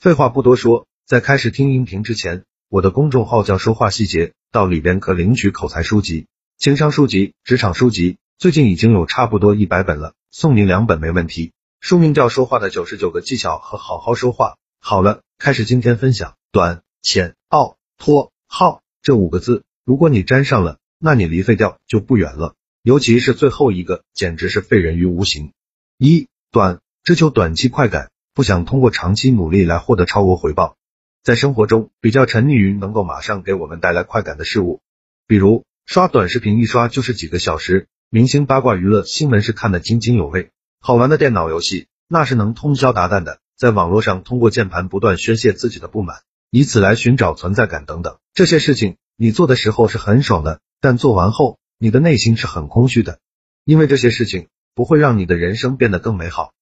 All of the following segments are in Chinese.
废话不多说，在开始听音频之前，我的公众号叫说话细节，到里边可领取口才书籍、情商书籍、职场书籍，最近已经有差不多一百本了，送您两本没问题。书名叫《说话的九十九个技巧和好好说话》。好了，开始今天分享。短、浅、奥、拖、耗这五个字，如果你沾上了，那你离废掉就不远了。尤其是最后一个，简直是废人于无形。一短，追求短期快感，不想通过长期努力来获得超额回报。在生活中，比较沉溺于能够马上给我们带来快感的事物，比如刷短视频，一刷就是几个小时；明星八卦、娱乐新闻是看得津津有味；好玩的电脑游戏，那是能通宵达旦的。在网络上通过键盘不断宣泄自己的不满，以此来寻找存在感等等。这些事情你做的时候是很爽的，但做完后。你的内心是很空虚的，因为这些事情不会让你的人生变得更美好，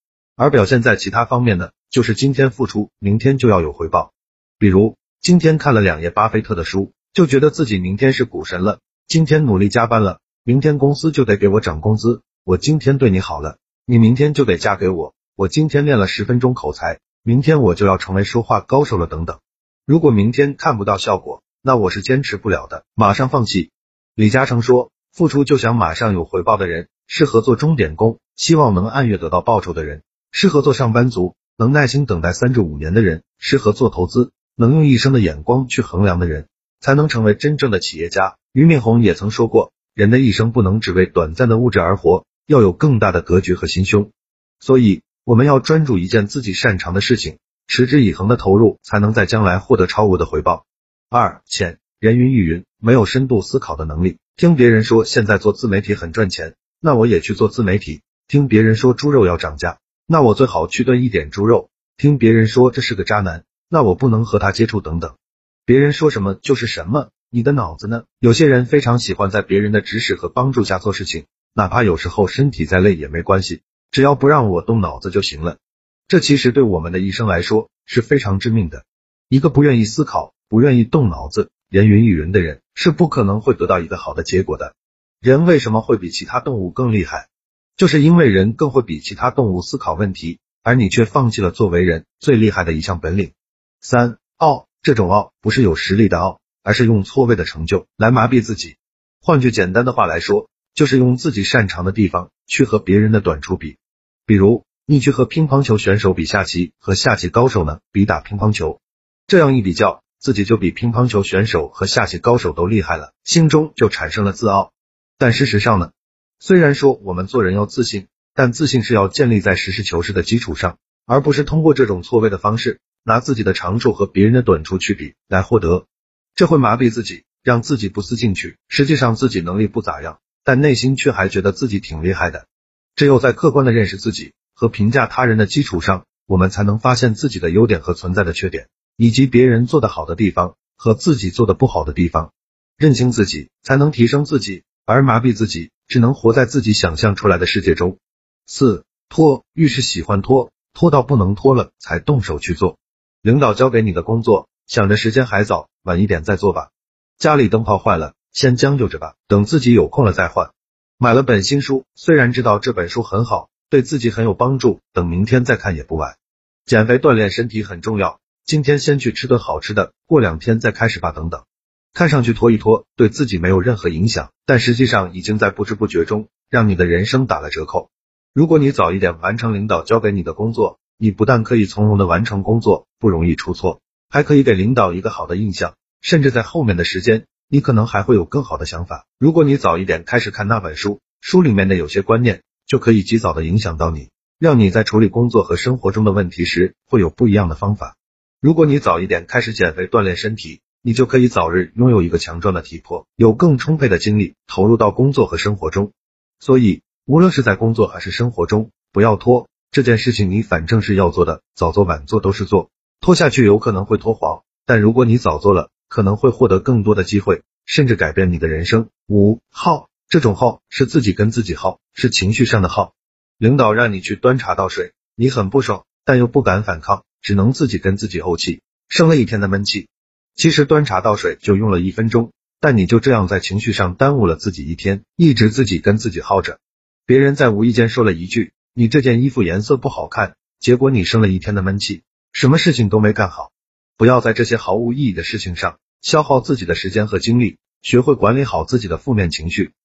而表现在其他方面呢，就是今天付出，明天就要有回报。比如今天看了两页巴菲特的书，就觉得自己明天是股神了；今天努力加班了，明天公司就得给我涨工资；我今天对你好了，你明天就得嫁给我；我今天练了十分钟口才，明天我就要成为说话高手了，等等。如果明天看不到效果，那我是坚持不了的，马上放弃。李嘉诚说。付出就想马上有回报的人，适合做钟点工；希望能按月得到报酬的人，适合做上班族；能耐心等待三至五年的人，适合做投资；能用一生的眼光去衡量的人，才能成为真正的企业家。俞敏洪也曾说过，人的一生不能只为短暂的物质而活，要有更大的格局和心胸。所以，我们要专注一件自己擅长的事情，持之以恒的投入，才能在将来获得超额的回报。二浅人云亦云，没有深度思考的能力。听别人说现在做自媒体很赚钱，那我也去做自媒体。听别人说猪肉要涨价，那我最好去炖一点猪肉。听别人说这是个渣男，那我不能和他接触等等。别人说什么就是什么，你的脑子呢？有些人非常喜欢在别人的指使和帮助下做事情，哪怕有时候身体再累也没关系，只要不让我动脑子就行了。这其实对我们的一生来说是非常致命的。一个不愿意思考、不愿意动脑子。人云亦云的人是不可能会得到一个好的结果的。人为什么会比其他动物更厉害？就是因为人更会比其他动物思考问题，而你却放弃了作为人最厉害的一项本领。三傲，这种傲不是有实力的傲，而是用错位的成就来麻痹自己。换句简单的话来说，就是用自己擅长的地方去和别人的短处比。比如你去和乒乓球选手比下棋，和下棋高手呢比打乒乓球，这样一比较。自己就比乒乓球选手和下棋高手都厉害了，心中就产生了自傲。但事实上呢，虽然说我们做人要自信，但自信是要建立在实事求是的基础上，而不是通过这种错位的方式，拿自己的长处和别人的短处去比来获得，这会麻痹自己，让自己不思进取。实际上自己能力不咋样，但内心却还觉得自己挺厉害的。只有在客观的认识自己和评价他人的基础上，我们才能发现自己的优点和存在的缺点。以及别人做的好的地方和自己做的不好的地方，认清自己才能提升自己，而麻痹自己只能活在自己想象出来的世界中。四拖遇事喜欢拖，拖到不能拖了才动手去做。领导交给你的工作，想着时间还早，晚一点再做吧。家里灯泡坏了，先将就着吧，等自己有空了再换。买了本新书，虽然知道这本书很好，对自己很有帮助，等明天再看也不晚。减肥锻炼身体很重要。今天先去吃顿好吃的，过两天再开始吧。等等，看上去拖一拖对自己没有任何影响，但实际上已经在不知不觉中让你的人生打了折扣。如果你早一点完成领导交给你的工作，你不但可以从容的完成工作，不容易出错，还可以给领导一个好的印象，甚至在后面的时间，你可能还会有更好的想法。如果你早一点开始看那本书，书里面的有些观念就可以及早的影响到你，让你在处理工作和生活中的问题时会有不一样的方法。如果你早一点开始减肥锻炼身体，你就可以早日拥有一个强壮的体魄，有更充沛的精力投入到工作和生活中。所以，无论是在工作还是生活中，不要拖这件事情，你反正是要做的，早做晚做都是做，拖下去有可能会拖黄。但如果你早做了，可能会获得更多的机会，甚至改变你的人生。五耗，这种耗是自己跟自己耗，是情绪上的耗。领导让你去端茶倒水，你很不爽，但又不敢反抗。只能自己跟自己怄气，生了一天的闷气。其实端茶倒水就用了一分钟，但你就这样在情绪上耽误了自己一天，一直自己跟自己耗着。别人在无意间说了一句：“你这件衣服颜色不好看。”结果你生了一天的闷气。什么事情都没干好。不要在这些毫无意义的事情上消耗自己的时间和精力，学会管理好自己的负面情绪，